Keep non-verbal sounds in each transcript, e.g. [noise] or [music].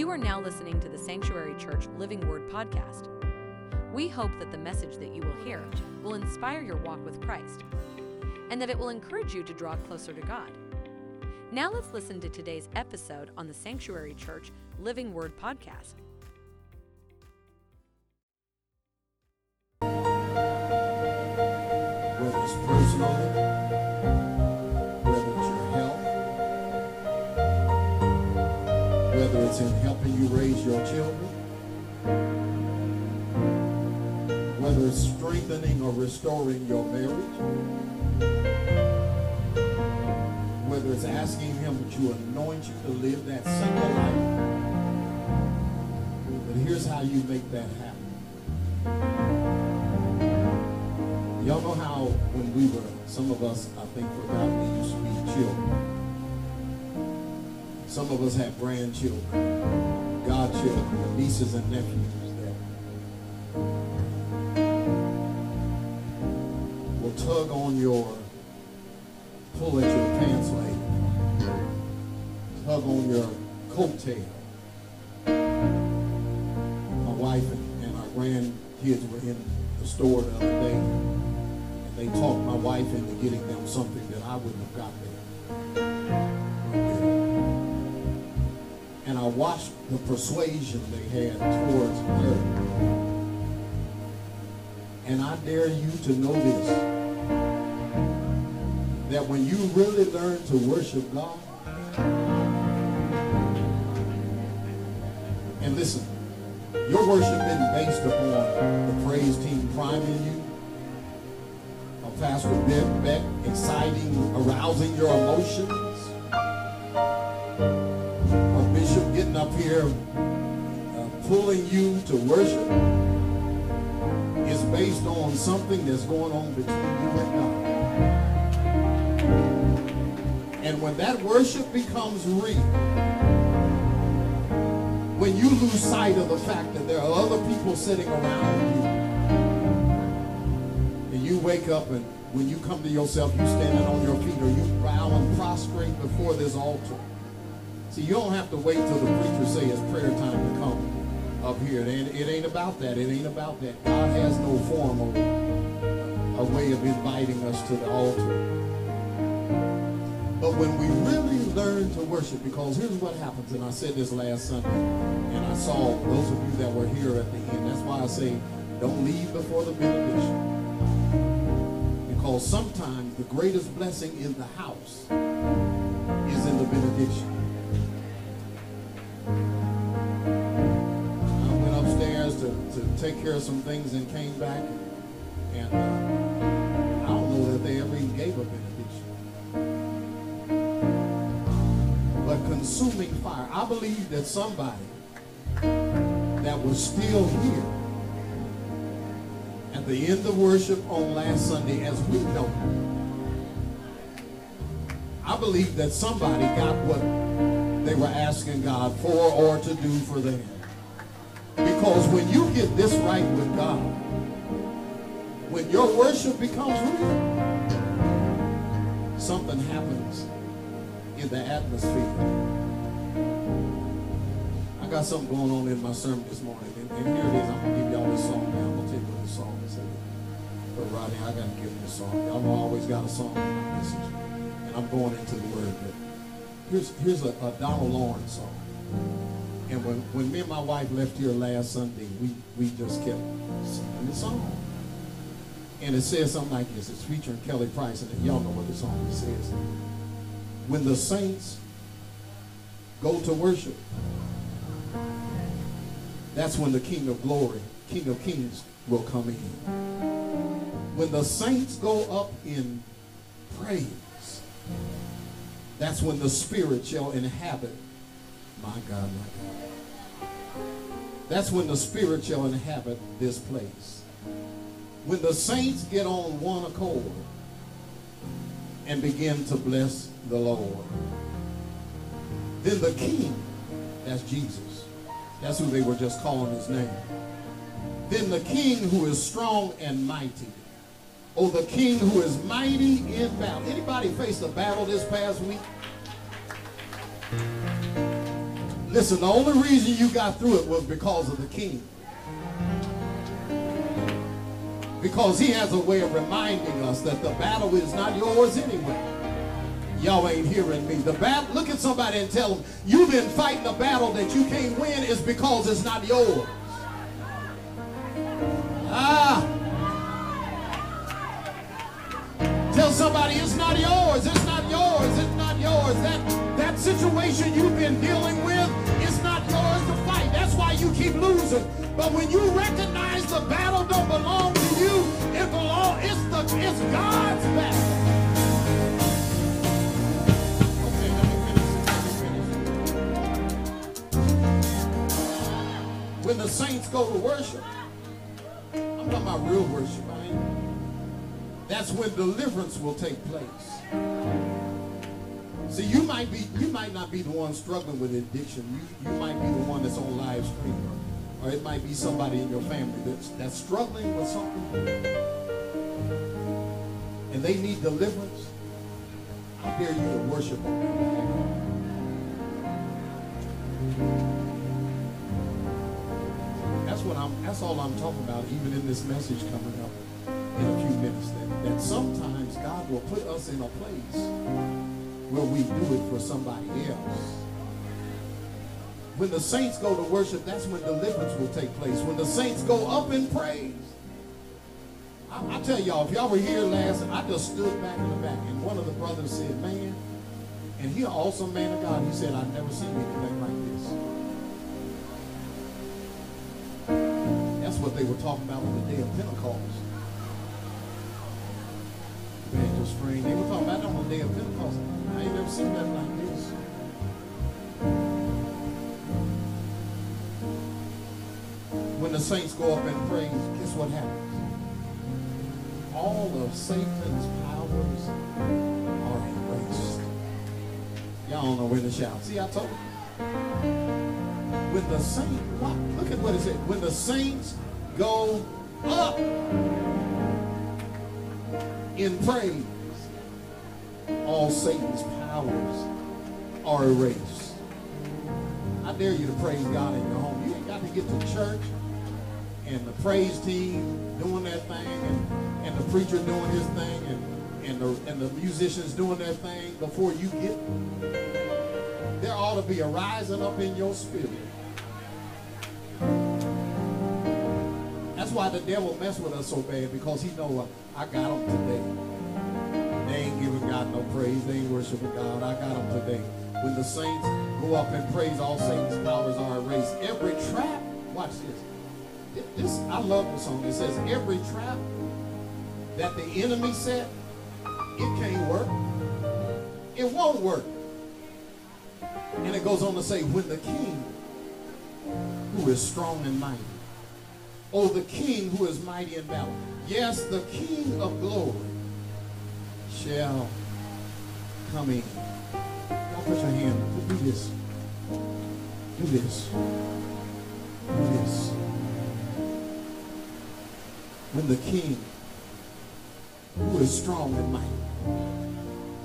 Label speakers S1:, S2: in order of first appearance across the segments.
S1: You are now listening to the Sanctuary Church Living Word podcast. We hope that the message that you will hear will inspire your walk with Christ and that it will encourage you to draw closer to God. Now let's listen to today's episode on the Sanctuary Church Living Word podcast.
S2: Restoring your marriage, whether it's asking him to anoint you to live that single life. But here's how you make that happen. Y'all know how when we were, some of us, I think, forgot we used to be children. Some of us have grandchildren, godchildren, nieces and nephews on your, pull at your pants leg, tug on your coattail. My wife and, and our grandkids were in the store the other day they talked my wife into getting them something that I wouldn't have got. And I watched the persuasion they had towards her. And I dare you to know this. That when you really learn to worship God, and listen, your worship isn't based upon the praise team priming you, a Pastor Ben Beck exciting, arousing your emotions. A bishop getting up here uh, pulling you to worship is based on something that's going on between you and God. And when that worship becomes real, when you lose sight of the fact that there are other people sitting around you, and you wake up and when you come to yourself, you standing on your feet or you bow and prostrate before this altar. See, you don't have to wait till the preacher say it's prayer time to come up here. It ain't, it ain't about that. It ain't about that. God has no form or a way of inviting us to the altar. But when we really learn to worship, because here's what happens, and I said this last Sunday, and I saw those of you that were here at the end. That's why I say, don't leave before the benediction. Because sometimes the greatest blessing in the house is in the benediction. I went upstairs to, to take care of some things and came back. And uh, I don't know that they ever even gave a benediction. Consuming fire. I believe that somebody that was still here at the end of worship on last Sunday, as we know, I believe that somebody got what they were asking God for or to do for them. Because when you get this right with God, when your worship becomes real, something happens the atmosphere. I got something going on in my sermon this morning, and, and here it is. I'm to give y'all this song now. I'm to tell you what the song is. But Rodney, I got to give him a song. Y'all know I always got a song in my message. And I'm going into the word. But here's, here's a, a Donald Lawrence song. And when, when me and my wife left here last Sunday, we, we just kept singing the song. And it says something like this. It's featuring Kelly Price, and y'all know what the song says. When the saints go to worship, that's when the King of Glory, King of Kings, will come in. When the saints go up in praise, that's when the Spirit shall inhabit. My God, my God. That's when the Spirit shall inhabit this place. When the saints get on one accord and begin to bless the Lord, then the King, that's Jesus, that's who they were just calling his name. Then the King who is strong and mighty, oh, the King who is mighty in battle. Anybody face a battle this past week? Listen, the only reason you got through it was because of the king. Because he has a way of reminding us that the battle is not yours anyway. Y'all ain't hearing me. The battle, look at somebody and tell them, you've been fighting a battle that you can't win is because it's not yours. Ah. Tell somebody it's not yours, it's not yours, it's not yours. That, that situation you've been dealing with it's not yours to fight. That's why you keep losing. But when you recognize the battle don't belong to it's God's battle. When the saints go to worship, I'm talking about real worship, I that's when deliverance will take place. See, you might be, you might not be the one struggling with addiction. You, you might be the one that's on live stream, or it might be somebody in your family that's that's struggling with something, and they need deliverance. I dare you to worship them. That's what I'm. That's all I'm talking about. Even in this message coming up in a few minutes that, that sometimes God will put us in a place where we do it for somebody else. When the saints go to worship, that's when deliverance will take place. When the saints go up in praise. I, I tell y'all, if y'all were here last, I just stood back in the back, and one of the brothers said, man, and he an awesome man of God. He said, I've never seen anything like this. That's what they were talking about on the day of Pentecost. Evangelist Spring. They were talking about on the day of Pentecost. I ain't never seen nothing like this. When the saints go up and praise, guess what happens? All of Satan's powers are erased. Y'all don't know where to shout. See, I told you. When the saints, look at what it said. When the saints go up in praise, all Satan's powers are erased. I dare you to praise God in your home. You ain't got to get to church and the praise team doing that thing and, and the preacher doing his thing and, and, the, and the musicians doing their thing before you get there ought to be a rising up in your spirit. That's why the devil mess with us so bad because he know uh, I got them today. They ain't giving God no praise. They ain't worshiping God. I got them today. When the saints go up and praise, all Satan's powers are erased. Every trap, watch this. This I love the song. It says every trap that the enemy set, it can't work. It won't work. And it goes on to say, when the king, who is strong and mighty, oh, the king who is mighty in battle, yes, the king of glory shall come in. Y'all put your hand, do this. Do this. Do this. When the king, who is strong and mighty,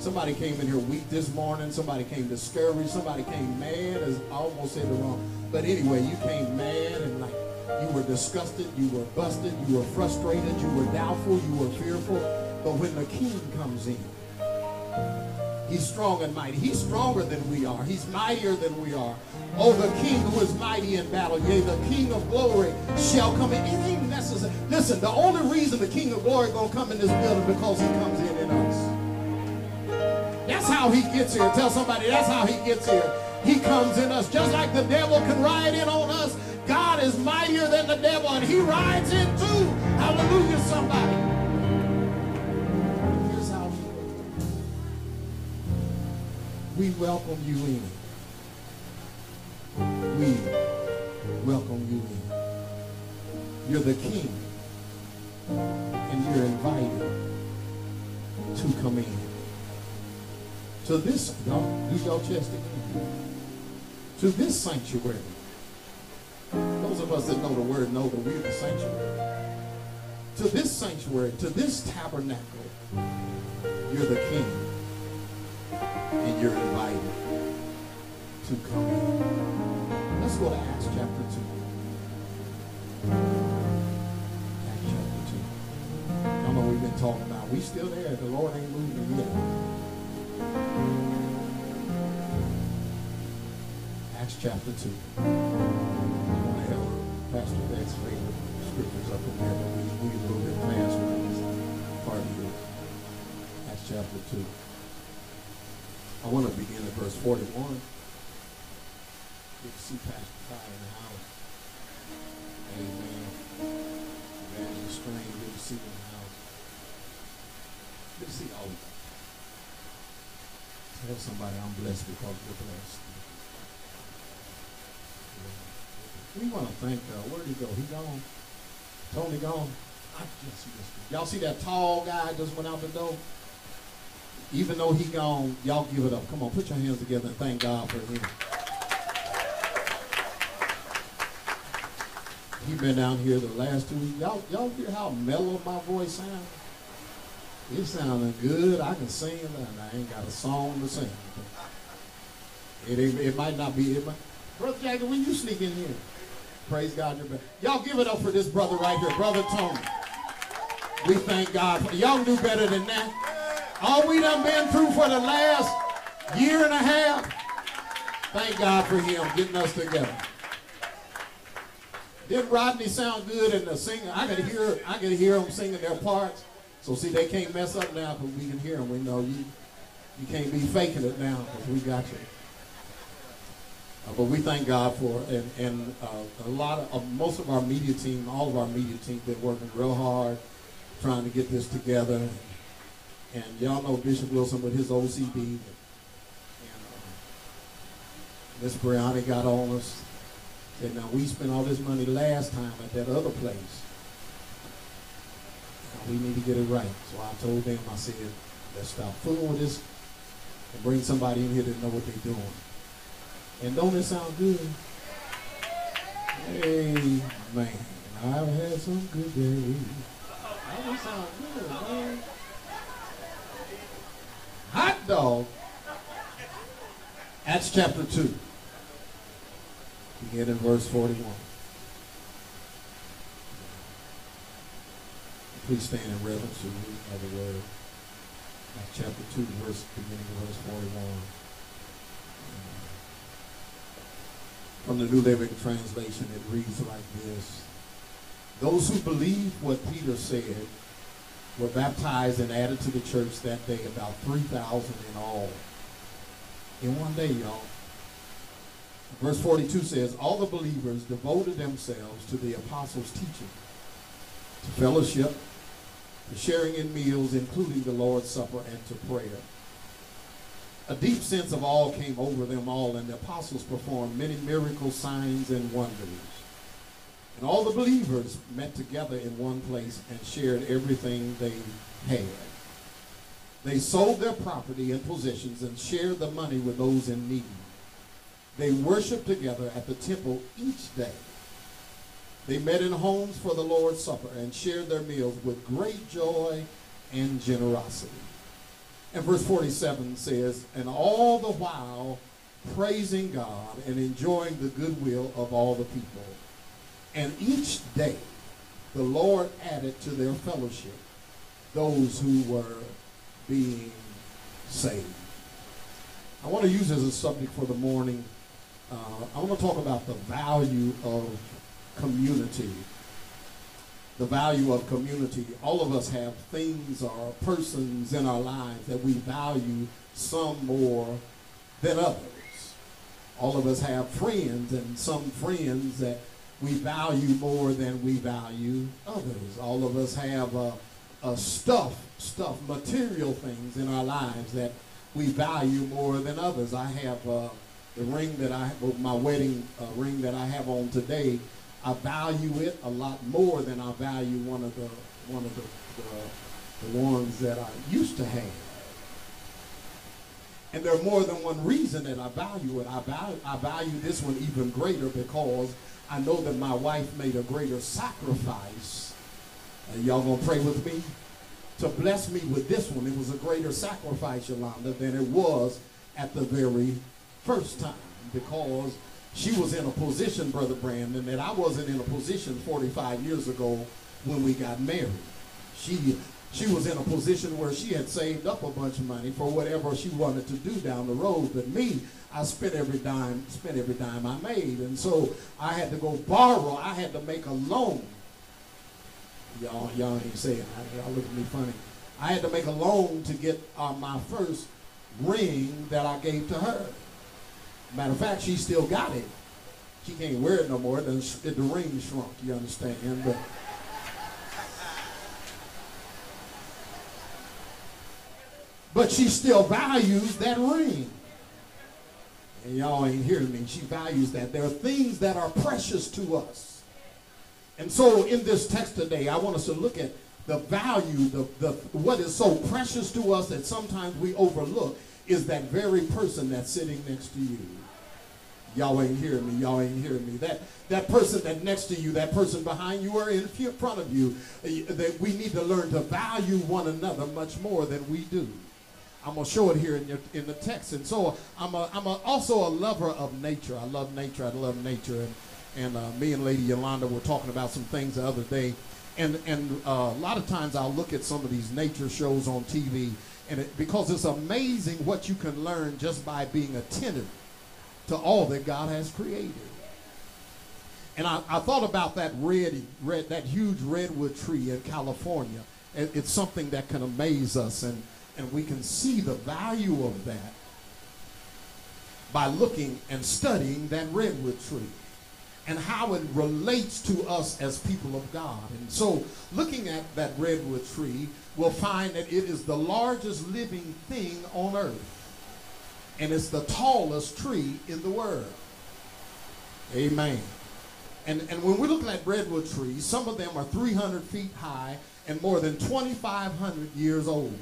S2: Somebody came in here weak this morning. Somebody came discouraged. Somebody came mad. As I almost said it wrong. But anyway, you came mad and like you were disgusted. You were busted. You were frustrated. You were doubtful. You were fearful. But when the king comes in, he's strong and mighty. He's stronger than we are. He's mightier than we are. Oh, the king who is mighty in battle. Yea, the king of glory shall come in. It ain't necessary. Listen, the only reason the king of glory going to come in this building because he comes in in us. That's how he gets here. Tell somebody that's how he gets here. He comes in us. Just like the devil can ride in on us, God is mightier than the devil, and he rides in too. Hallelujah, somebody. We welcome you in. We welcome you in. You're the king, and you're invited to come in to this, y'all, do your chest again. To this sanctuary. Those of us that know the word know that we're the sanctuary. To this sanctuary, to this tabernacle, you're the king. And you're invited to come in. Let's go to Acts chapter 2. Acts chapter 2. I know we've been talking about. We still there. The Lord ain't moving yet. Acts chapter 2. I want to have Pastor Beck's favorite scriptures up in there, but we move a little bit fast with this part of. Acts chapter 2. I want to begin at verse 41. Good to see Pastor Ty in the house. Amen. Evangelist Strange, good to see you in the house. Good to see all of you. Tell somebody I'm blessed because you're blessed. We want to thank. Where'd he go? He gone. Tony gone. I just missed him. Y'all see that tall guy just went out the door? Even though he gone, y'all give it up. Come on, put your hands together and thank God for him. He been down here the last two weeks. Y'all, y'all hear how mellow my voice sounds? It sounding good. I can sing, and I ain't got a song to sing. It, it, might not be. It might, Brother Jagger, when you sneak in here, praise God. You're back. Y'all give it up for this brother right here, Brother Tony. We thank God. For, y'all do better than that. All we done been through for the last year and a half. Thank God for him getting us together. Didn't Rodney sound good in the singing? I could hear, I could hear them singing their parts. So see, they can't mess up now because we can hear them. We know you, you can't be faking it now because we got you. Uh, but we thank God for and and uh, a lot of uh, most of our media team, all of our media team, been working real hard trying to get this together. And y'all know Bishop Wilson with his OCD. And, uh, Miss Brianna got on us. Said, now we spent all this money last time at that other place. Now we need to get it right. So I told them, I said, let's stop fooling with this and bring somebody in here that know what they're doing. And don't it sound good? Hey, man, I've had some good days. That don't sound good, man. Hot dog. Acts chapter 2. Begin in verse 41. Please stand in reverence to reading of the word. Acts chapter 2, verse beginning of verse 41. From the New Living Translation, it reads like this. Those who believed what Peter said were baptized and added to the church that day, about 3,000 in all. In one day, y'all. Verse 42 says, All the believers devoted themselves to the apostles' teaching, to fellowship, to sharing in meals, including the Lord's Supper, and to prayer. A deep sense of awe came over them all, and the apostles performed many miracle signs and wonders. And all the believers met together in one place and shared everything they had. They sold their property and possessions and shared the money with those in need. They worshiped together at the temple each day. They met in homes for the Lord's Supper and shared their meals with great joy and generosity. And verse 47 says, And all the while praising God and enjoying the goodwill of all the people. And each day the Lord added to their fellowship those who were being saved. I want to use this as a subject for the morning. Uh, I want to talk about the value of community. The value of community. All of us have things or persons in our lives that we value some more than others. All of us have friends and some friends that we value more than we value others. All of us have uh, uh, stuff, stuff, material things in our lives that we value more than others. I have uh, the ring that I, well, my wedding uh, ring that I have on today. I value it a lot more than I value one of the one of the, the, the ones that I used to have. And there are more than one reason that I value it. I value, I value this one even greater because I know that my wife made a greater sacrifice. Uh, y'all gonna pray with me? To bless me with this one. It was a greater sacrifice, Yolanda, than it was at the very first time because she was in a position, Brother Brandon, that I wasn't in a position 45 years ago when we got married. She she was in a position where she had saved up a bunch of money for whatever she wanted to do down the road. But me, I spent every dime, spent every dime I made. And so I had to go borrow. I had to make a loan. Y'all, y'all ain't saying, y'all look at me funny. I had to make a loan to get uh, my first ring that I gave to her. Matter of fact, she still got it. She can't wear it no more. The, the ring shrunk, you understand? But But she still values that ring. And y'all ain't hearing me. She values that. There are things that are precious to us. And so in this text today, I want us to look at the value, the, the what is so precious to us that sometimes we overlook is that very person that's sitting next to you. Y'all ain't hearing me. Y'all ain't hearing me. That that person that next to you, that person behind you or in front of you, uh, that we need to learn to value one another much more than we do. I'm to show it here in, your, in the text. And so I'm, a, I'm a, also a lover of nature. I love nature. I love nature. And, and uh, me and Lady Yolanda were talking about some things the other day. And, and uh, a lot of times I'll look at some of these nature shows on TV and it, because it's amazing what you can learn just by being attentive to all that God has created. And I, I thought about that red, red, that huge redwood tree in California. It, it's something that can amaze us. And and we can see the value of that by looking and studying that redwood tree and how it relates to us as people of God. And so, looking at that redwood tree, we'll find that it is the largest living thing on earth. And it's the tallest tree in the world. Amen. And, and when we're looking at redwood trees, some of them are 300 feet high and more than 2,500 years old.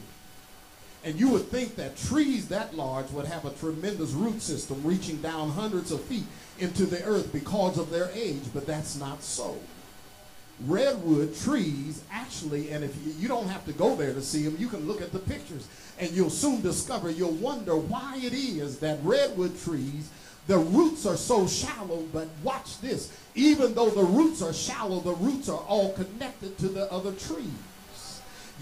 S2: And you would think that trees that large would have a tremendous root system reaching down hundreds of feet into the earth because of their age, but that's not so. Redwood trees actually, and if you, you don't have to go there to see them, you can look at the pictures and you'll soon discover, you'll wonder why it is that redwood trees, the roots are so shallow, but watch this. Even though the roots are shallow, the roots are all connected to the other trees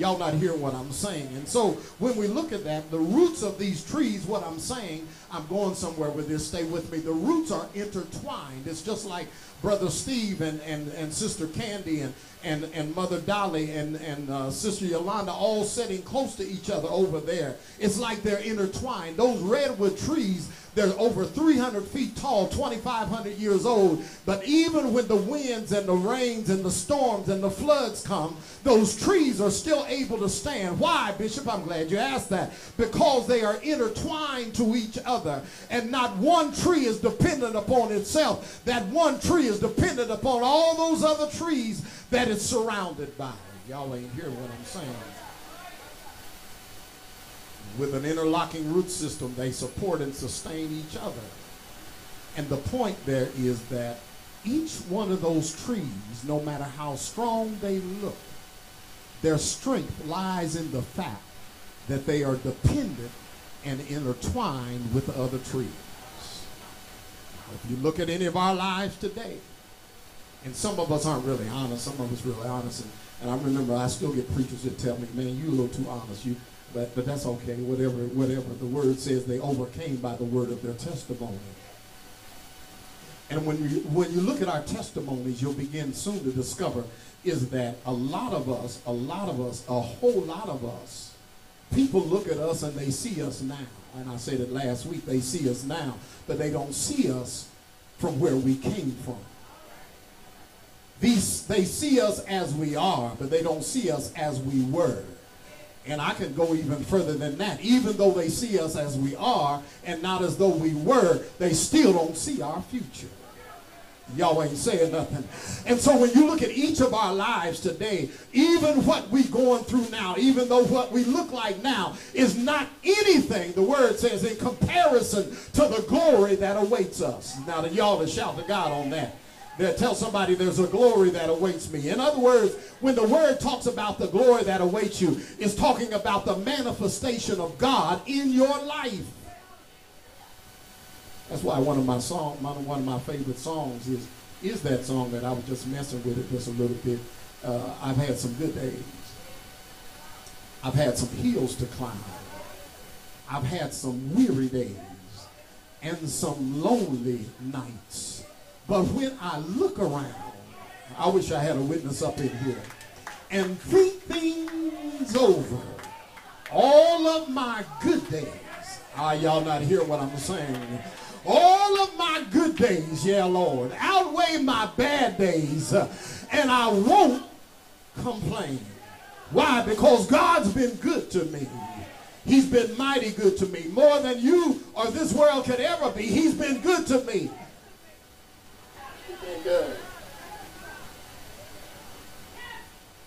S2: y'all not hear what I'm saying. And so when we look at that, the roots of these trees, what I'm saying, I'm going somewhere with this, stay with me. The roots are intertwined. It's just like Brother Steve and, and, and Sister Candy and, and, and Mother Dolly and, and uh, Sister Yolanda all sitting close to each other over there. It's like they're intertwined. Those redwood trees, they're over 300 feet tall, 2,500 years old. But even when the winds and the rains and the storms and the floods come, those trees are still able to stand. Why, Bishop? I'm glad you asked that. Because they are intertwined to each other. And not one tree is dependent upon itself. That one tree is dependent upon all those other trees that it's surrounded by. Y'all ain't hear what I'm saying. With an interlocking root system, they support and sustain each other. And the point there is that each one of those trees, no matter how strong they look, their strength lies in the fact that they are dependent and intertwined with the other trees. If you look at any of our lives today, and some of us aren't really honest, some of us really honest, and, and I remember I still get preachers that tell me, man, you a little too honest. You but, but that's okay. Whatever, whatever the word says, they overcame by the word of their testimony. And when you, when you look at our testimonies, you'll begin soon to discover is that a lot of us, a lot of us, a whole lot of us, people look at us and they see us now. And I said it last week, they see us now, but they don't see us from where we came from. These, they see us as we are, but they don't see us as we were. And I can go even further than that. Even though they see us as we are and not as though we were, they still don't see our future. Y'all ain't saying nothing. And so when you look at each of our lives today, even what we going through now, even though what we look like now is not anything, the word says, in comparison to the glory that awaits us. Now, that y'all to shout to God on that. There, tell somebody there's a glory that awaits me. In other words, when the word talks about the glory that awaits you, it's talking about the manifestation of God in your life. That's why one of my song, one of my favorite songs is is that song that I was just messing with it just a little bit. Uh, I've had some good days. I've had some hills to climb. I've had some weary days and some lonely nights. But when I look around, I wish I had a witness up in here, and think things over, all of my good days, are y'all not hear what I'm saying? All of my good days, yeah, Lord, outweigh my bad days, uh, and I won't complain. Why? Because God's been good to me. He's been mighty good to me. More than you or this world could ever be. He's been good to me. He's been good.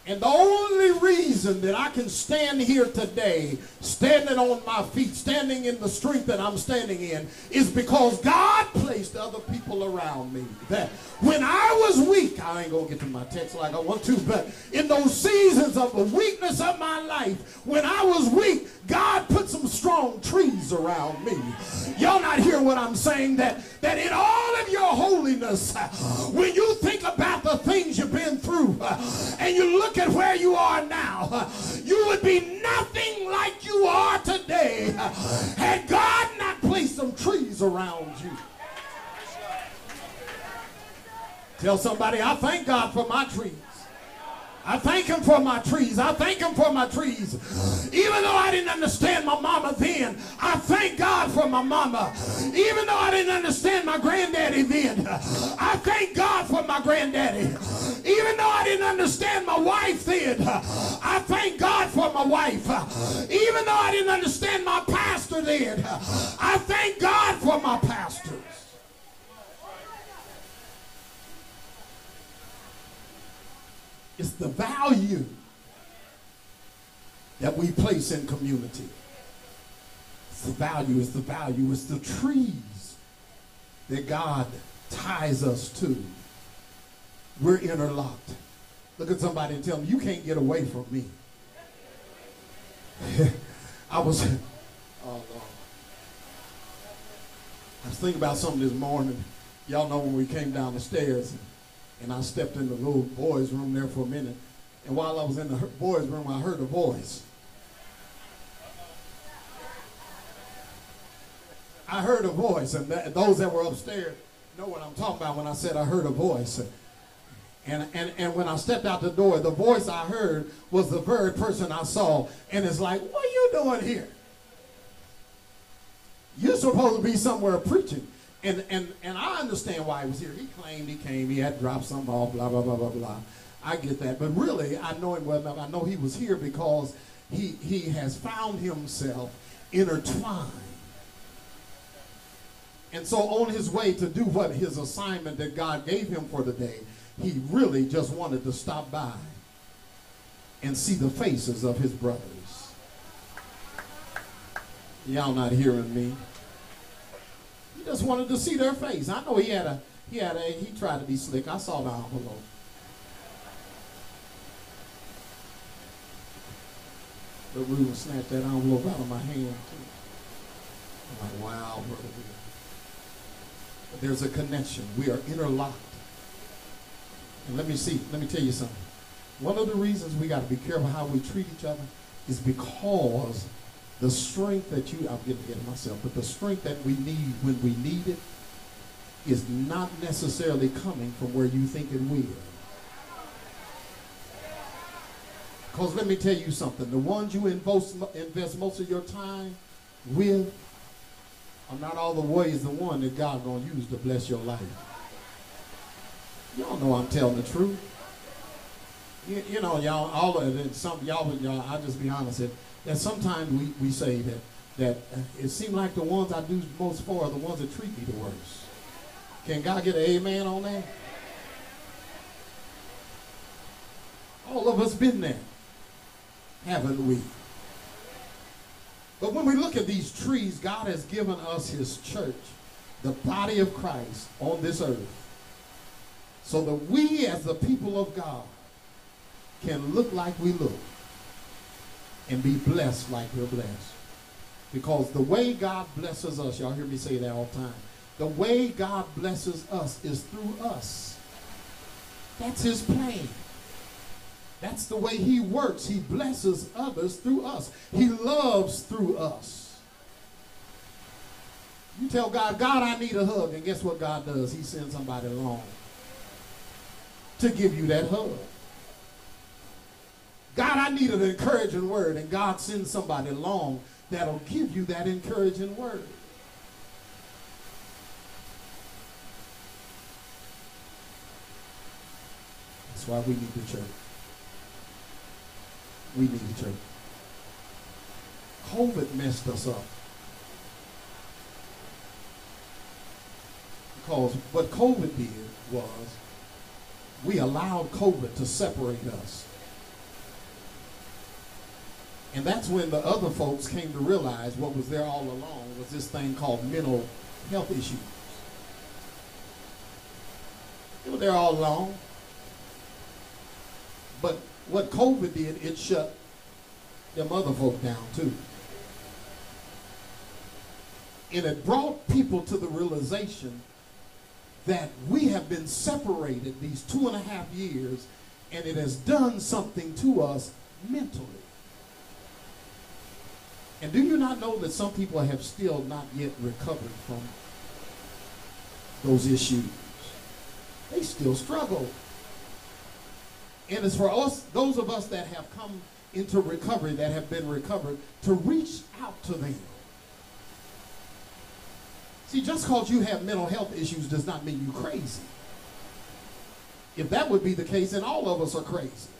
S2: And the only reason that I can stand here today, standing on my feet, standing in the strength that I'm standing in, is because God placed other people around me. That when I was weak, I ain't to get to my text like I want to, but in those seasons of the weakness of my life, when I was weak, God put some strong trees around me. Y'all not hear what I'm saying? That, that in all of your holiness, when you think about the things you've been through, and you look at where you are now, you would be nothing like you are today had God not placed some trees around you. Tell somebody, I thank God for my trees. I thank him for my trees. I thank him for my trees. Even though I didn't understand my mama then, I thank God for my mama. Even though I didn't understand my granddaddy then, I thank God for my granddaddy. Even though I didn't understand my wife then, I thank God for my wife. Even though I didn't understand my pastor then, I thank God for my pastors. It's the value that we place in community. It's the value, it's the value, it's the trees that God ties us to. We're interlocked. Look at somebody and tell them, you can't get away from me. [laughs] I was, oh Lord. I was thinking about something this morning. Y'all know when we came down the stairs and, I stepped in the little boys' room there for a minute. And while I was in the boys' room, I heard a voice. I heard a voice, and th- those that were upstairs know what I'm talking about when I said I heard a voice. And, and, and when I stepped out the door, the voice I heard was the very person I saw. And it's like, what are you doing here? You're supposed to be somewhere preaching. And, and, and I understand why he was here. He claimed he came, he had dropped something off, blah, blah, blah, blah, blah. I get that. But really, I know him well enough. I know he was here because he, he has found himself intertwined. And so on his way to do what his assignment that God gave him for the day, he really just wanted to stop by and see the faces of his brothers. Y'all not hearing me? Just wanted to see their face. I know he had a, he had a, he tried to be slick. I saw the envelope. But Reuben snatched that envelope out of my hand too. I'm like, wow, brother. But there's a connection. We are interlocked. And let me see, let me tell you something. One of the reasons we got to be careful how we treat each other is because the strength that you, I'm getting ahead of myself, but the strength that we need when we need it is not necessarily coming from where you think it will. Because let me tell you something. The ones you invest, invest most of your time with are not all the ways the one that God's going to use to bless your life. Y'all know I'm telling the truth. You, you know, y'all, all of it, some, y'all, y'all, I'll just be honest, that sometimes we, we say that, that uh, it seems like the ones I do most for are the ones that treat me the worst. Can God get an amen on that? All of us been there, haven't we? But when we look at these trees, God has given us his church, the body of Christ on this earth so that we as the people of God can look like we look and be blessed like we're blessed. Because the way God blesses us, y'all hear me say that all the time, The way God blesses us is through us. That's his plan. That's the way he works. He blesses others through us. He loves through us. You tell God, God, I need a hug. And guess what God does? He sends somebody along to give you that hug. God, I need an encouraging word. And God sends somebody along that'll give you that encouraging word. That's why we need the church. We need the church. COVID messed us up. Because what COVID did was we allowed COVID to separate us. And that's when the other folks came to realize what was there all along was this thing called mental health issues. It was there all along. But what COVID did, it shut them other folk down too. And it brought people to the realization that we have been separated these two and a half years, and it has done something to us mentally. And do you not know that some people have still not yet recovered from those issues? They still struggle. And it's for us, those of us that have come into recovery, that have been recovered, to reach out to them. See, just because you have mental health issues does not mean you're crazy. If that would be the case, then all of us are crazy.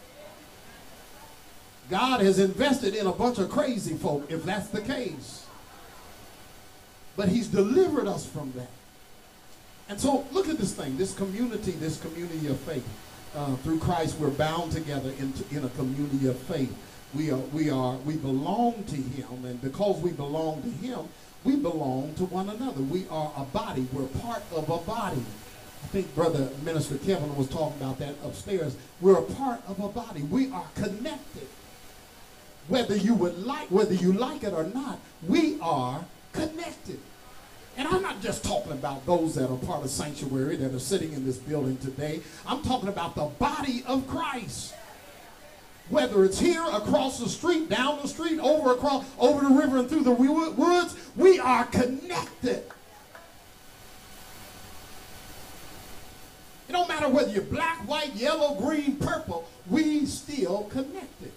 S2: God has invested in a bunch of crazy folk, if that's the case. But he's delivered us from that. And so look at this thing, this community, this community of faith. Uh, through Christ, we're bound together into, in a community of faith. We are, we are, we belong to him, and because we belong to him, we belong to one another. We are a body. We're part of a body. I think Brother Minister Kevin was talking about that upstairs. We're a part of a body. We are connected. Whether you would like, whether you like it or not, we are connected. And I'm not just talking about those that are part of sanctuary that are sitting in this building today. I'm talking about the body of Christ. Whether it's here, across the street, down the street, over across, over the river and through the woods, we are connected. It don't matter whether you're black, white, yellow, green, purple, we still connected.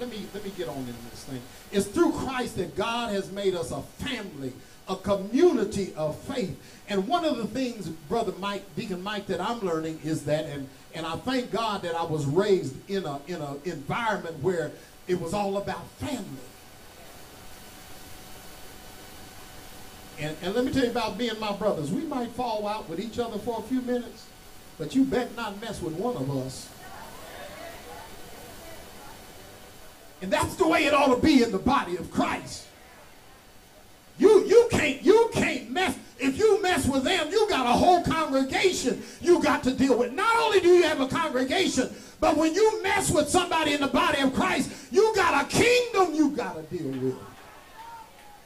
S2: Let me let me get on into this thing. It's through Christ that God has made us a family a community of faith. And one of the things, Brother Mike, Deacon Mike, that I'm learning is that, and, and I thank God that I was raised in a in an environment where it was all about family. And, and let me tell you about being my brothers. We might fall out with each other for a few minutes, but you bet not mess with one of us. And that's the way it ought to be in the body of Christ. You you can't you can't mess if you mess with them, you got a whole congregation you got to deal with. Not only do you have a congregation, but when you mess with somebody in the body of Christ, you got a kingdom you got to deal with.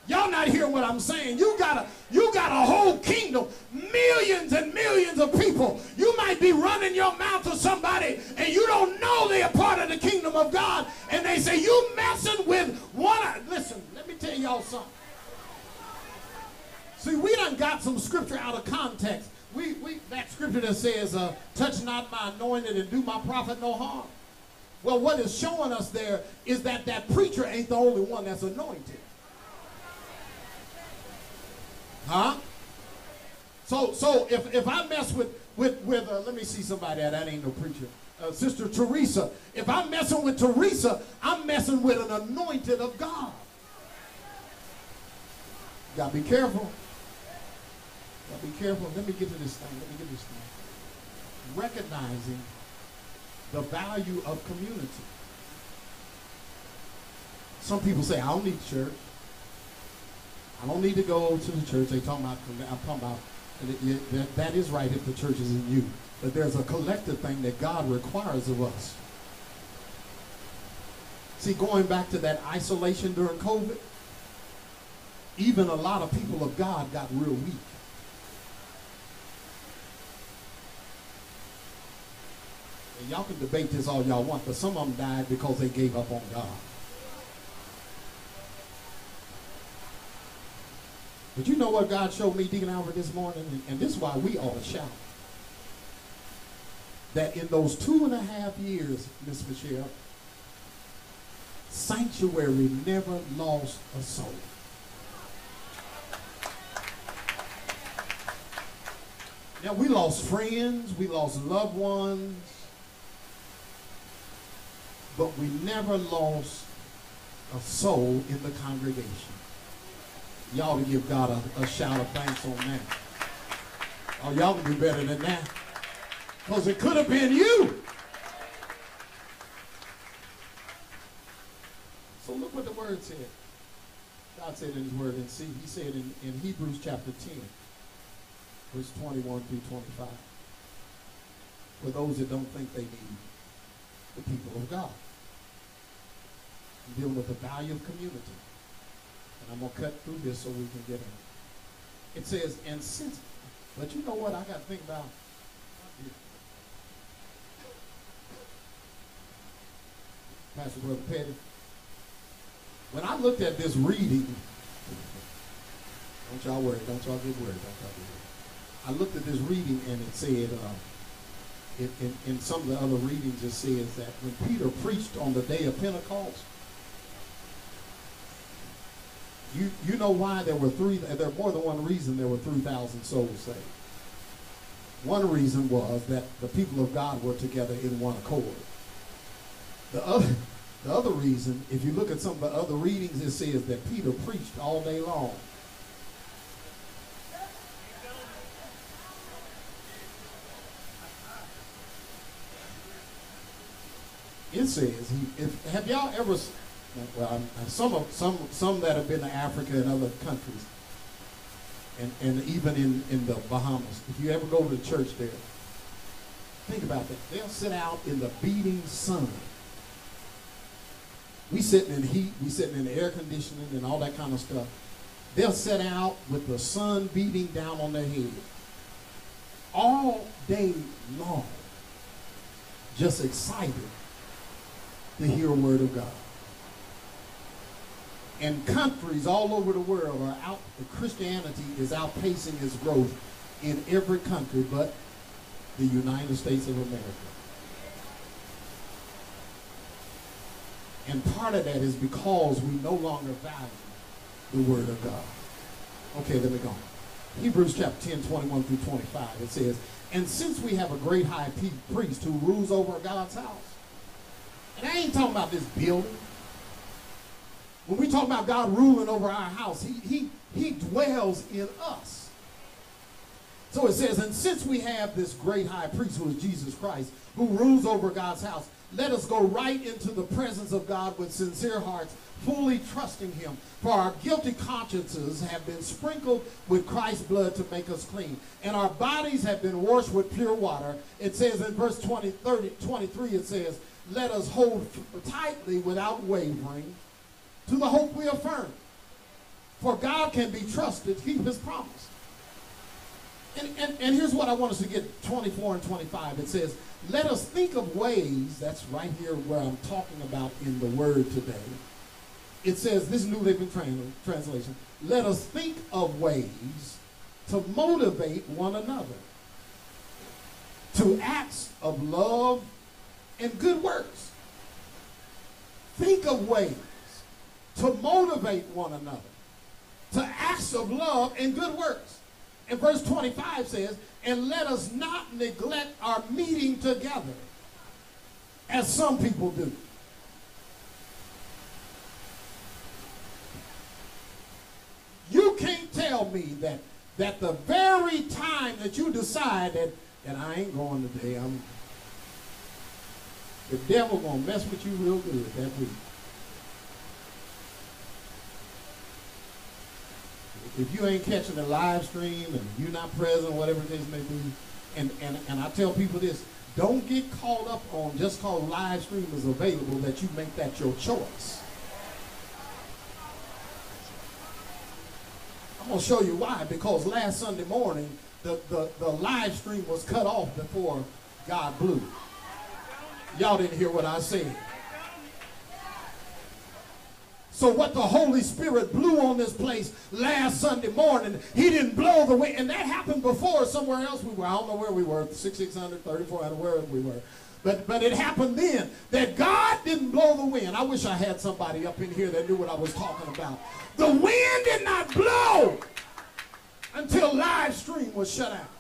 S2: Y'all not hearing what I'm saying? You got a you got a whole kingdom, millions and millions of people. You might be running your mouth to somebody and you don't know they're part of the kingdom of God, and they say you messing with one. Listen, let me tell y'all something. See, we done got some scripture out of context. We, we that scripture that says, uh, touch not my anointed and do my prophet no harm. Well, what is showing us there is that that preacher ain't the only one that's anointed. Huh? So, so if, if I mess with, with, with uh, let me see somebody that, ain't no preacher. Uh, Sister Teresa. If I'm messing with Teresa, I'm messing with an anointed of God. Gotta be careful. Now be careful. Let me get to this thing. Let me get this thing. Recognizing the value of community. Some people say, I don't need church. I don't need to go to the church. They talking about, I'm talking about, that, that is right if the church is in you. But there's a collective thing that God requires of us. See, going back to that isolation during COVID, even a lot of people of God got real weak. And y'all can debate this all y'all want, but some of them died because they gave up on God. But you know what God showed me, Deacon Albert, this morning? And, this is why we ought to shout. That in those two and a half years, Miss Michelle, Sanctuary never lost a soul. Now, we lost friends, we lost loved ones, but we never lost a soul in the congregation. Y'all to give God a, a shout of thanks on that. Oh, y'all can do better than that. Because it could have been you. So look what the word said. God said in his word, and see, he said in, in Hebrews chapter 10, verse 21 through 25. For those that don't think they need the people of God. Dealing with the value of community. And I'm going to cut through this so we can get in. It says, and since, but you know what I got to think about? Pastor Brother Petty. When I looked at this reading, don't y'all worry, don't y'all get worried, don't y'all get worried. I looked at this reading and it said, uh, it, in, in some of the other readings, it says that when Peter preached on the day of Pentecost, you, you know why there were three, there more than one reason there were 3,000 souls saved. One reason was that the people of God were together in one accord. The other, the other reason, if you look at some of the other readings, it says that Peter preached all day long. It says, he, if, have y'all ever well, some of some some that have been to Africa and other countries, and and even in in the Bahamas. If you ever go to the church there, think about that. They'll sit out in the beating sun. We sitting in heat, we sitting in the air conditioning and all that kind of stuff. They'll sit out with the sun beating down on their head all day long, just excited to hear a word of God and countries all over the world are out christianity is outpacing its growth in every country but the united states of america. And part of that is because we no longer value the word of god. Okay let me go hebrews chapter 10 21 through 25 it says and since we have a great high priest who rules over god's house and i ain't talking about this building when we talk about God ruling over our house, he, he, he dwells in us. So it says, and since we have this great high priest who is Jesus Christ, who rules over God's house, let us go right into the presence of God with sincere hearts, fully trusting him. For our guilty consciences have been sprinkled with Christ's blood to make us clean. And our bodies have been washed with pure water. It says in verse 20, 30, 23, it says, let us hold tightly without wavering to the hope we affirm. For God can be trusted to keep his promise. And, and, and here's what I want us to get 24 and 25. It says, Let us think of ways, that's right here where I'm talking about in the word today. It says, this New Living Translation, let us think of ways to motivate one another to acts of love and good works. Think of ways to motivate one another to acts of love and good works. And verse 25 says, and let us not neglect our meeting together as some people do. You can't tell me that that the very time that you decide that, that I ain't going today, I'm the devil gonna mess with you real good that week. If you ain't catching the live stream and you're not present, whatever the may be, and, and, and I tell people this, don't get caught up on just cause live stream is available that you make that your choice. I'm going to show you why. Because last Sunday morning, the, the, the live stream was cut off before God blew. Y'all didn't hear what I said. So what the Holy Spirit blew on this place last Sunday morning, he didn't blow the wind. And that happened before somewhere else we were. I don't know where we were, 6600, 3400, wherever we were. But, but it happened then that God didn't blow the wind. I wish I had somebody up in here that knew what I was talking about. The wind did not blow until live stream was shut out.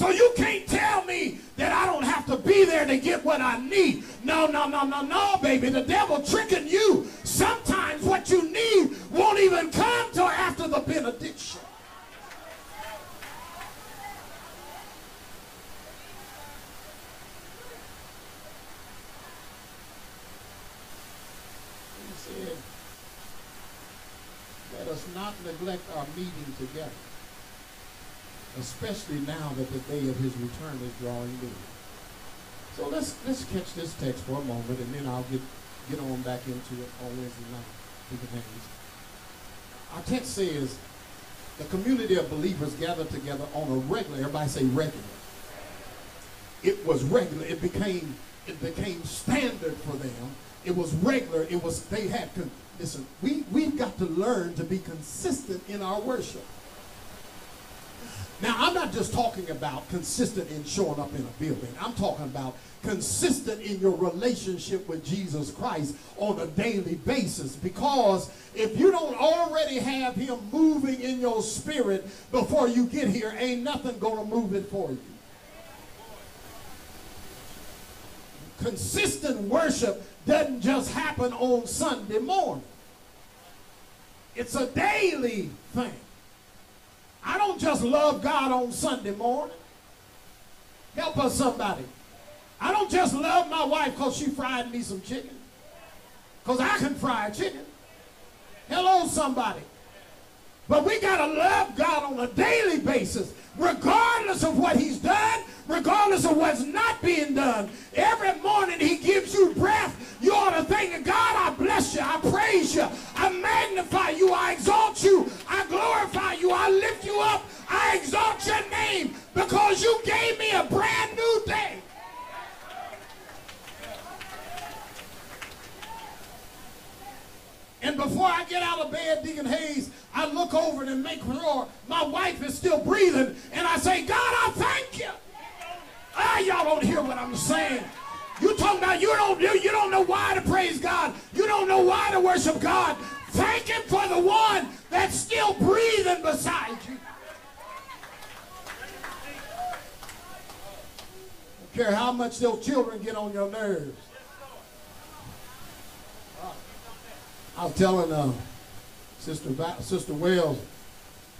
S2: So you can't tell me that I don't have to be there to get what I need. No, no, no, no, no, baby. The devil tricking you. Sometimes what you need won't even come till after the benediction. Let us not neglect our meeting together especially now that the day of his return is drawing near. So let's let's catch this text for a moment, and then I'll get get on back into it on Wednesday night. Our text says the community of believers gathered together on a regular. Everybody say regular. It was regular. It became it became standard for them. It was regular. It was they had to listen. We we've got to learn to be consistent in our worship. Now, I'm not just talking about consistent in showing up in a building. I'm talking about consistent in your relationship with Jesus Christ on a daily basis. Because if you don't already have him moving in your spirit before you get here, ain't nothing going to move it for you. Consistent worship doesn't just happen on Sunday morning. It's a daily thing. I don't just love God on Sunday morning. Help us somebody. I don't just love my wife because she fried me some chicken. Because I can fry chicken. Hello, somebody. But we got to love God on a daily basis, regardless of what he's done, regardless of what's not being done. Every morning he gives you breath. You ought to think, God, I bless you. I praise you. I magnify you. I exalt you. I glorify you. I lift you up. I exalt your name because you gave me a brand new day. And before I get out of bed, Deacon Hayes, I look over and make sure my wife is still breathing. And I say, God, I thank you. Ah, y'all don't hear what I'm saying. You talking about you don't you, you don't know why to praise God. You don't know why to worship God. Thank him for the one that's still breathing beside you. Don't care how much those children get on your nerves. I'm telling uh, Sister Sister Wells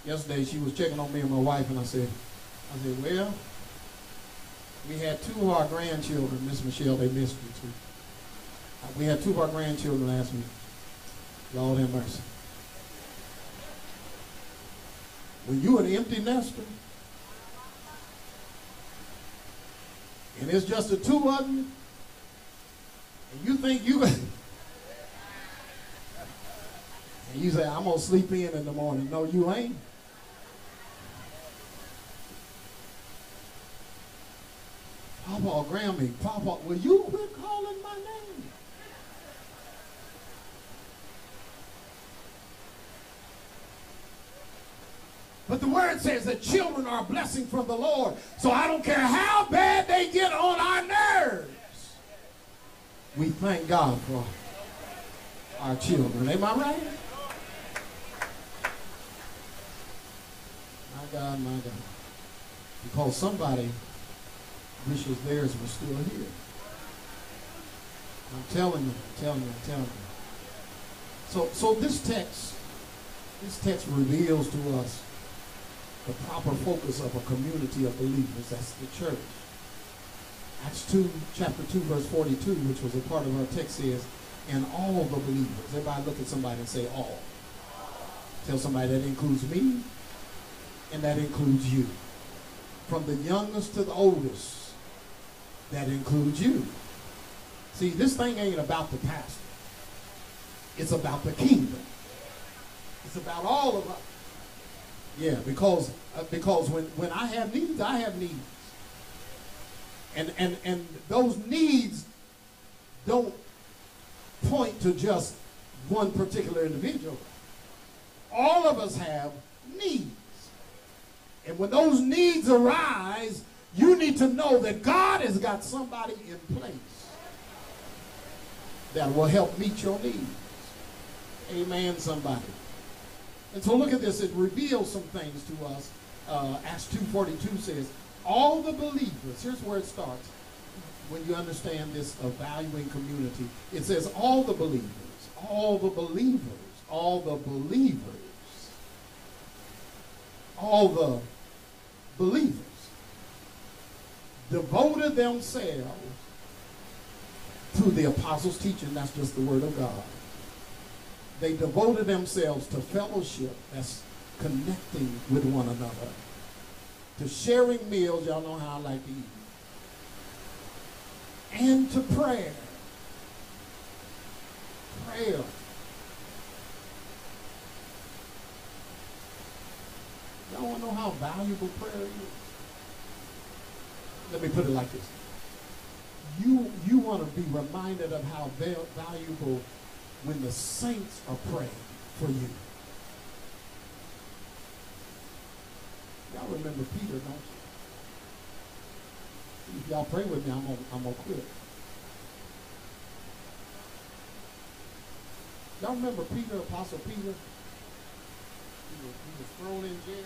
S2: yesterday. She was checking on me and my wife, and I said, I said, well, we had two of our grandchildren, Miss Michelle. They missed you too. We had two of our grandchildren last week. Lord have mercy. When you an empty nester, and it's just the two of you, and you think you [laughs] And you say, I'm going to sleep in in the morning. No, you ain't. Papa Grammy, Papa, will you quit calling my name? But the word says that children are a blessing from the Lord. So I don't care how bad they get on our nerves. We thank God for our children. Am I right? God, my God. Because somebody wishes theirs was still here. I'm telling you, I'm telling you, I'm telling you. So, so this text, this text reveals to us the proper focus of a community of believers. That's the church. Acts 2, chapter 2, verse 42, which was a part of our text, says, and all the believers. Everybody look at somebody and say all. Tell somebody that includes me, and that includes you. From the youngest to the oldest, that includes you. See, this thing ain't about the pastor. It's about the kingdom. It's about all of us. Yeah, because uh, because when, when I have needs, I have needs. And, and, and those needs don't point to just one particular individual. All of us have needs. And when those needs arise, you need to know that God has got somebody in place that will help meet your needs. Amen, somebody. And so look at this. It reveals some things to us. Uh, Acts 2.42 says, all the believers, here's where it starts. When you understand this valuing community, it says all the believers, all the believers, all the believers, all the believers devoted themselves to the apostles' teaching. That's just the word of God. They devoted themselves to fellowship. That's connecting with one another. To sharing meals. Y'all know how I like to eat. And to prayer. Prayer. Y'all want to know how valuable prayer is? Let me put it like this. You, you want to be reminded of how valuable when the saints are praying for you. Y'all remember Peter, don't you? If y'all pray with me, I'm gonna, I'm gonna quit. Y'all remember Peter, Apostle Peter? He was, thrown in jail.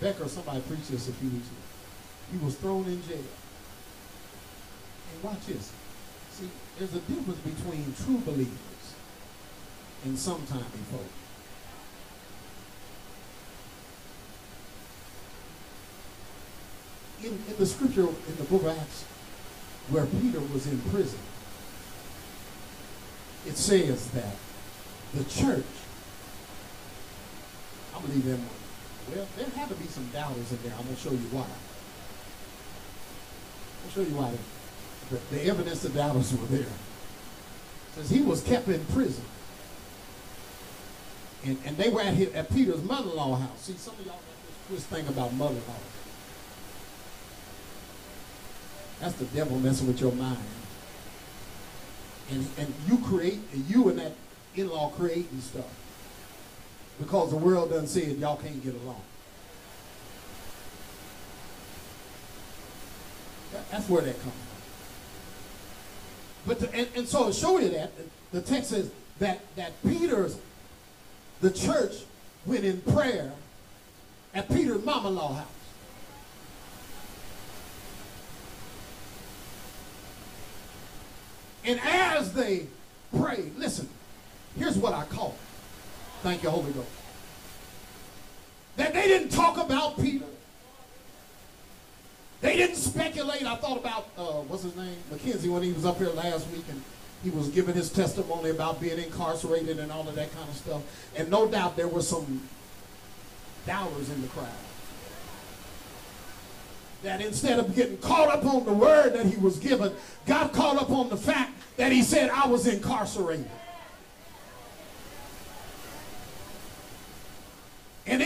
S2: Becker, somebody preached this a few weeks ago. He was thrown in jail. And watch this. See, there's a difference between true believers and sometime folk. In, in the scripture in the book of Acts, where Peter was in prison, it says that the church, I believe them, well, there had to be some doubters in there. I'm going to show you why. I'll show you why. The, the evidence of doubters were there. Says he was kept in prison. And, and they were at, his, at Peter's mother-in-law house. See, some of y'all got this twist thing about mother-in-law. That's the devil messing with your mind. And, and you create, and you and that in-law creating stuff. Because the world doesn't see it, y'all can't get along. That's where that comes from. But and, and so to show you that, the text says that, that Peter's, the church went in prayer at Peter's mama-in-law house. And as they prayed, listen, here's what I call it. Thank you, Holy Ghost. That they didn't talk about Peter. They didn't speculate. I thought about, uh, what's his name? McKenzie when he was up here last week and he was giving his testimony about being incarcerated and all of that kind of stuff. And no doubt there were some doubters in the crowd. That instead of getting caught up on the word that he was given, got caught up on the fact that he said, I was incarcerated. And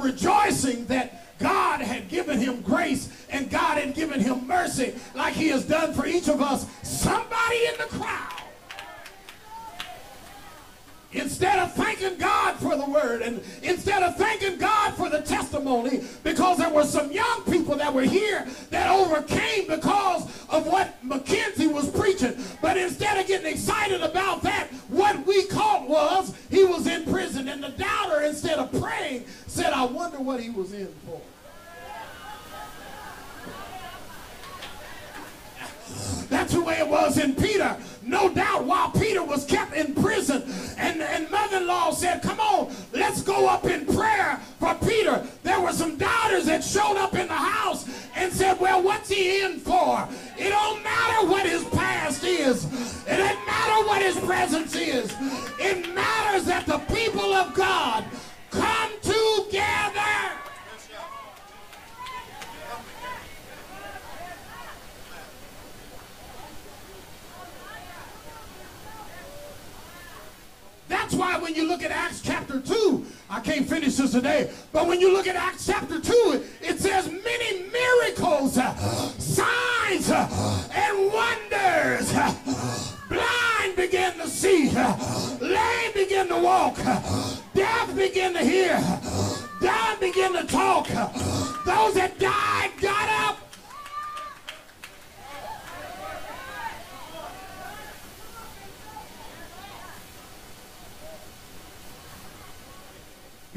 S2: rejoicing that God had given him grace and God had given him mercy like he has done for each of us. Somebody in the crowd Instead of thanking God for the word and instead of thanking God for the testimony because there were some young people that were here that overcame because of what McKenzie was preaching. But instead of getting excited about that, what we caught was he was in prison. And the doubter, instead of praying, said, I wonder what he was in for. That's the way it was in Peter. No doubt while Peter was kept in prison and, and mother-in-law said, come on, let's go up in prayer for Peter. There were some daughters that showed up in the house and said, well, what's he in for? It don't matter what his past is. It doesn't matter what his presence is. It matters that the people of God come together That's why when you look at Acts chapter 2, I can't finish this today, but when you look at Acts chapter 2, it says many miracles, uh, signs uh, and wonders. Uh, blind begin to see, lame begin to walk, deaf begin to hear, dumb begin to talk. Those that died got up.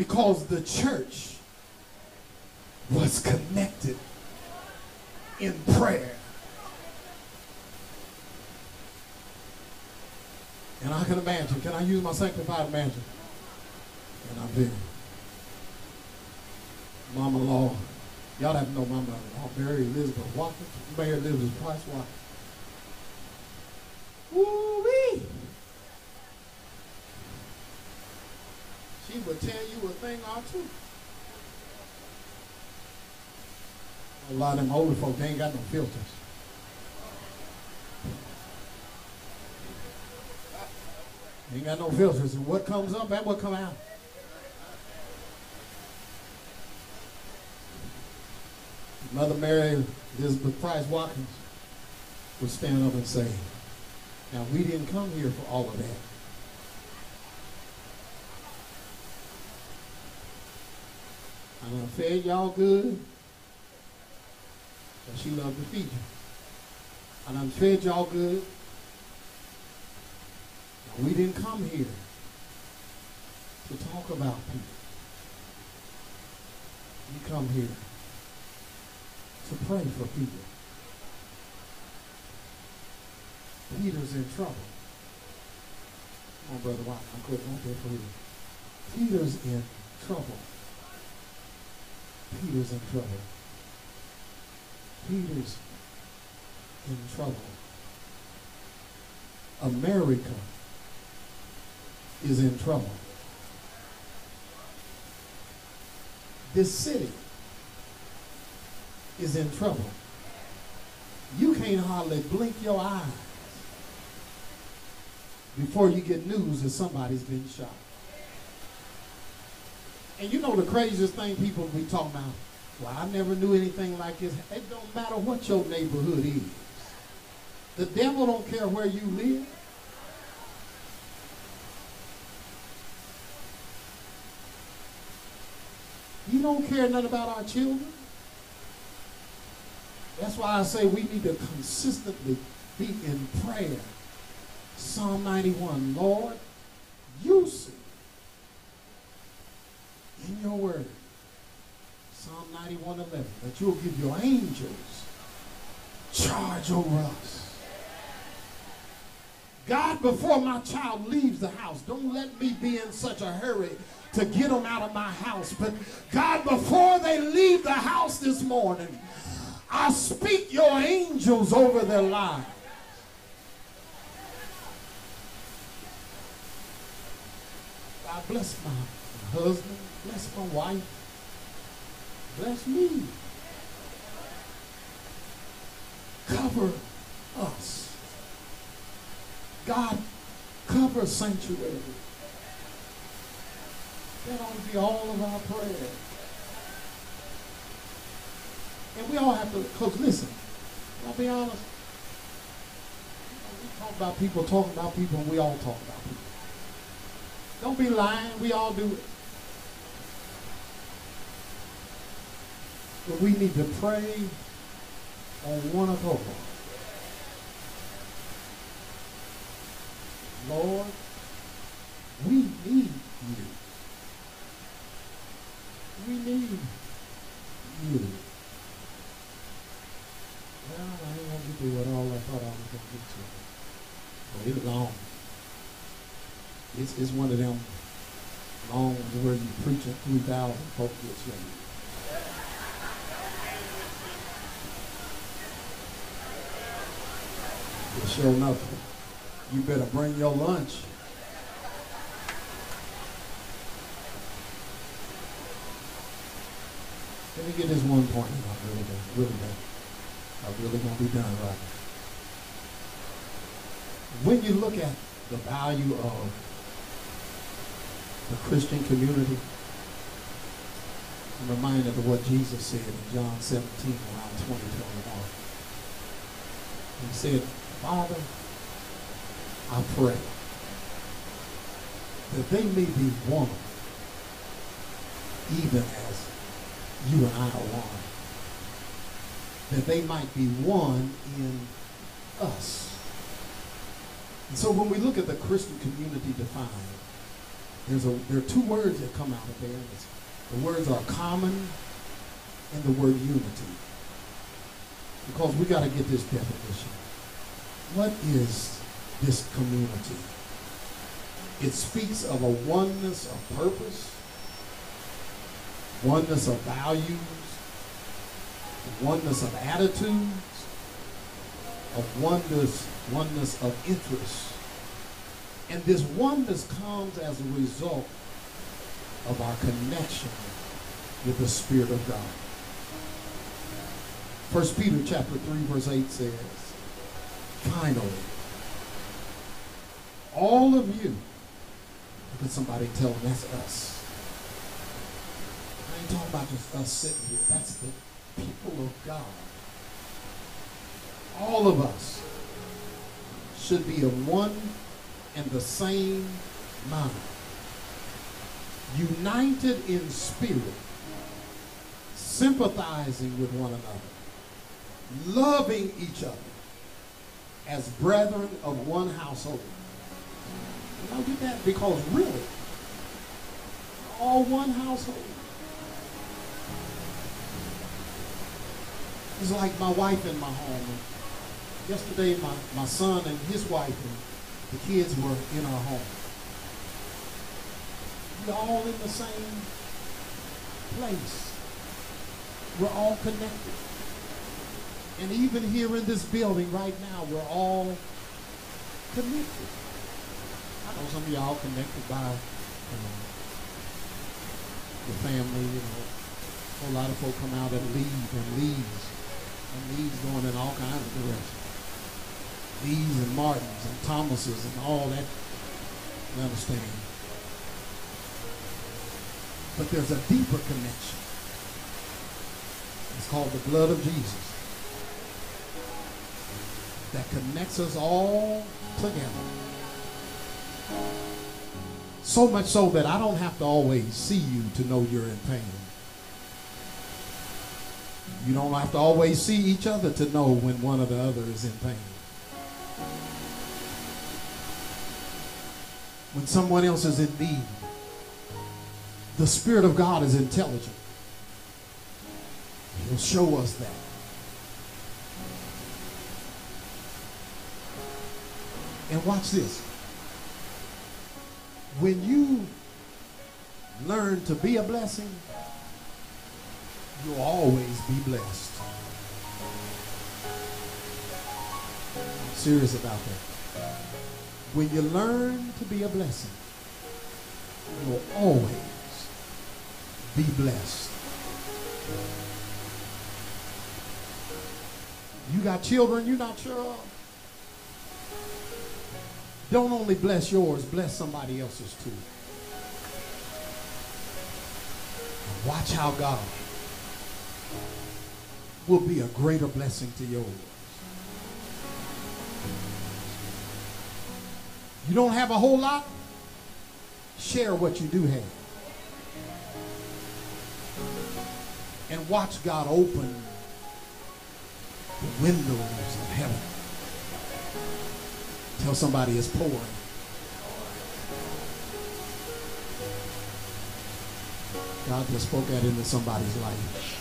S2: Because the church was connected in prayer. And I can imagine, can I use my sanctified imagine? And I've been. Mama-law, y'all have to know mama-law, Mary Elizabeth Watkins, Mary Elizabeth Price Watkins. Woo-wee! She would tell you a thing or two. A lot of them older folk, they ain't got no filters. Ain't got no filters. And what comes up, that what come out. Mother Mary Elizabeth Price Watkins would stand up and say, now we didn't come here for all of that. I done fed y'all good. And she loved to feed you. I done fed y'all good. We didn't come here to talk about people. We come here to pray for people. Peter's in trouble. Come on, Brother White. I'm quitting right there for you. Peter's in trouble. Peter's in trouble. Peter's in trouble. America is in trouble. This city is in trouble. You can't hardly blink your eyes before you get news that somebody's been shot. And you know the craziest thing people be talking about? Well, I never knew anything like this. It don't matter what your neighborhood is. The devil don't care where you live. He don't care nothing about our children. That's why I say we need to consistently be in prayer. Psalm 91, Lord, you see in your word, Psalm 91, 11, that you'll give your angels charge over us. God, before my child leaves the house, don't let me be in such a hurry to get them out of my house. But God, before they leave the house this morning, I speak your angels over their lives. God bless my husband, bless my wife, bless me. Cover us. God, cover sanctuary. That ought to be all of our prayer. And we all have to, because listen, I'll be honest. We talk about people talking about people, and we all talk about people. Don't be lying. We all do it. We need to pray on one accord. Lord, we need you. We need you. Well, I ain't gonna get to what all I thought I was gonna get to. But it's long. It's, it's one of them long where you preach at 3,000 folk get saved. But sure enough, you better bring your lunch. Let me get this one point. I'm really done, really done. I'm really gonna be done right now. When you look at the value of the Christian community, I'm reminded of what Jesus said in John 17, around 20, 21. He said, Father, I pray that they may be one, even as you and I are one. That they might be one in us. And so when we look at the Christian community defined, there's a, there are two words that come out of there. The words are common and the word unity. Because we got to get this definition. What is this community? It speaks of a oneness of purpose, oneness of values, oneness of attitudes, of oneness, oneness of interests. And this oneness comes as a result of our connection with the Spirit of God. 1 Peter chapter 3, verse 8 says, Finally, all of you, at somebody tell them that's us. I ain't talking about just us sitting here. That's the people of God. All of us should be of one and the same mind, united in spirit, sympathizing with one another, loving each other as brethren of one household. You know, get that? Because really, all one household. It's like my wife in my home. Yesterday, my, my son and his wife and the kids were in our home. We're all in the same place. We're all connected. And even here in this building right now, we're all connected. I know some of y'all connected by you the family, you know. A whole lot of folk come out and leave and leaves. And leaves going in all kinds of directions. Lees and Martins and Thomases and all that. You understand? But there's a deeper connection. It's called the blood of Jesus that connects us all together. So much so that I don't have to always see you to know you're in pain. You don't have to always see each other to know when one or the other is in pain. When someone else is in need, the Spirit of God is intelligent. He'll show us that. And watch this. When you learn to be a blessing, you'll always be blessed. I'm serious about that. When you learn to be a blessing, you'll always be blessed. You got children you're not sure of? Don't only bless yours, bless somebody else's too. Watch how God will be a greater blessing to yours. You don't have a whole lot? Share what you do have. And watch God open the windows of heaven. Tell somebody it's pouring. God just spoke that into somebody's life.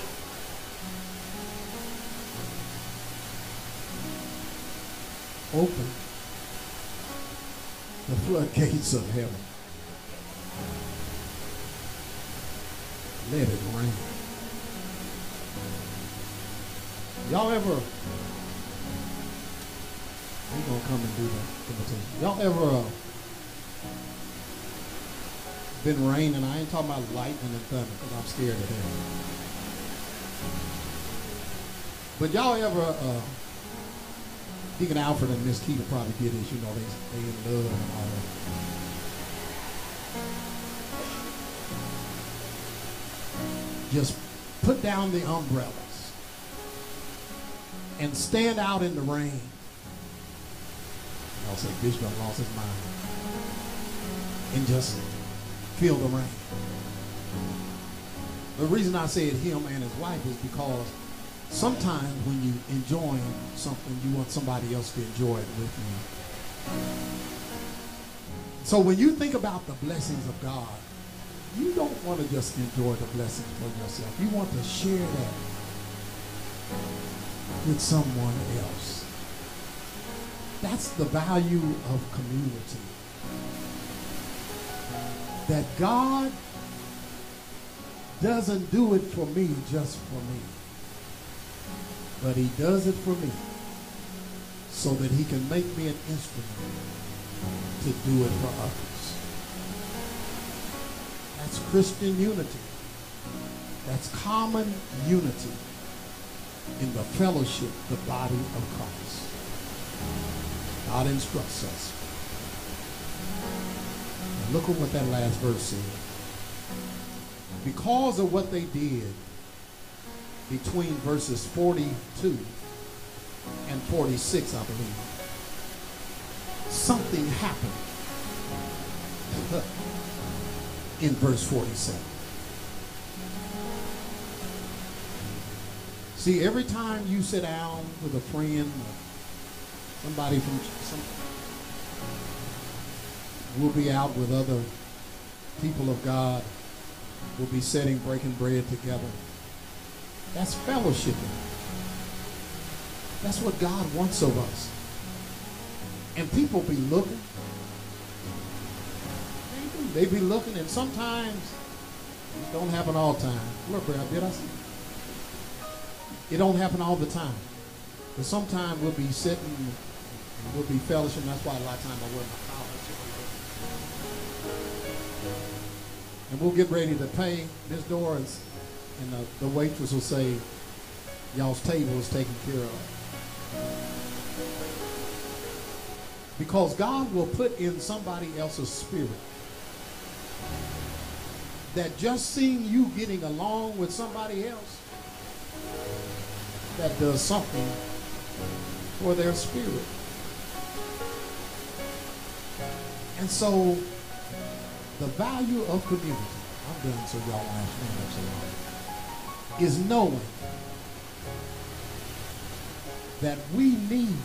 S2: Open the floodgates of heaven. Let it rain. Y'all ever come and do the invitation. Y'all ever uh, been raining? I ain't talking about lightning and thunder because I'm scared of that. But y'all ever, uh, Deacon Alfred and Miss Keita probably did this. You know, they they in love and all that. Just put down the umbrellas and stand out in the rain I'll say Bishop lost his mind. And just feel the rain. The reason I said him and his wife is because sometimes when you enjoying something, you want somebody else to enjoy it with you. So when you think about the blessings of God, you don't want to just enjoy the blessings for yourself. You want to share that with someone else. That's the value of community. That God doesn't do it for me just for me, but he does it for me so that he can make me an instrument to do it for others. That's Christian unity. That's common unity in the fellowship, the body of Christ. God instructs us. And look at what that last verse says. Because of what they did between verses 42 and 46, I believe, something happened [laughs] in verse 47. See, every time you sit down with a friend, somebody from some, we'll be out with other people of God. We'll be sitting, breaking bread together. That's fellowshipping. That's what God wants of us. And people be looking. They be looking, and sometimes it don't happen all the time. Look, Brad, did I see? It don't happen all the time. But sometimes we'll be sitting, and we'll be fellowship. That's why a lot of times I wear my collar. And we'll get ready to pay. This door is, and the, the waitress will say, y'all's table is taken care of. Because God will put in somebody else's spirit that just seeing you getting along with somebody else that does something for their spirit. And so the value of community, I'm done so y'all won't so long, is knowing that we need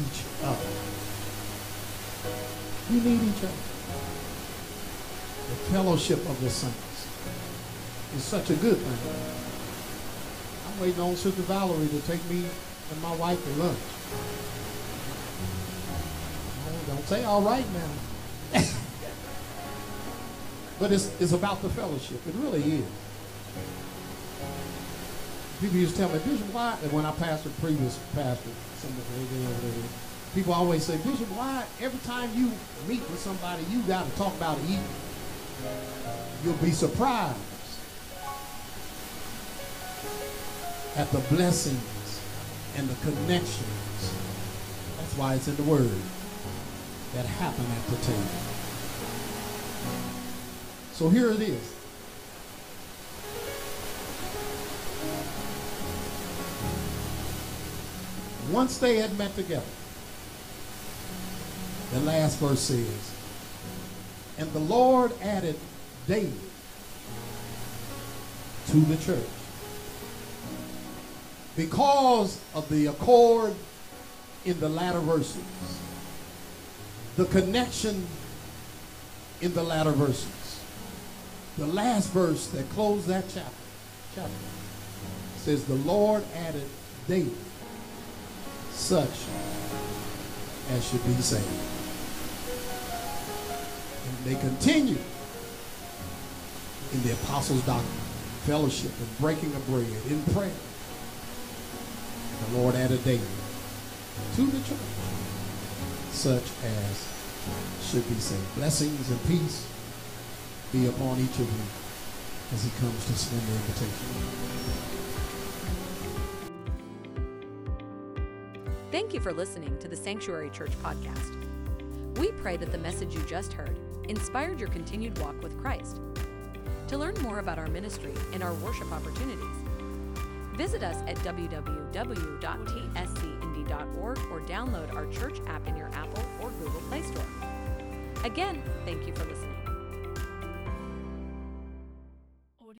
S2: each other. We need each other. The fellowship of the saints is such a good thing. I'm waiting on Sister Valerie to take me and my wife to lunch. Don't say all right now. [laughs] but it's, it's about the fellowship. It really is. People used to tell me, Bishop, why? And when I pastored previous pastor, people always say, Bishop, why every time you meet with somebody, you got to talk about eating? You'll be surprised at the blessings and the connections. That's why it's in the Word that happen at the table. So here it is. Once they had met together, the last verse says, and the Lord added daily to the church. Because of the accord in the latter verses, the connection in the latter verses, the last verse that closed that chapter, chapter says, The Lord added daily such as should be saved. And they continue in the apostles' doctrine, fellowship, and breaking of bread, in prayer. And the Lord added daily to the church such as should be said. Blessings and peace be upon each of you as he comes to send the invitation.
S1: Thank you for listening to the Sanctuary Church podcast. We pray that the message you just heard inspired your continued walk with Christ. To learn more about our ministry and our worship opportunities, visit us at www.tscindy.com cglg.org or download our church app in your Apple or Google Play Store. Again, thank you for listening.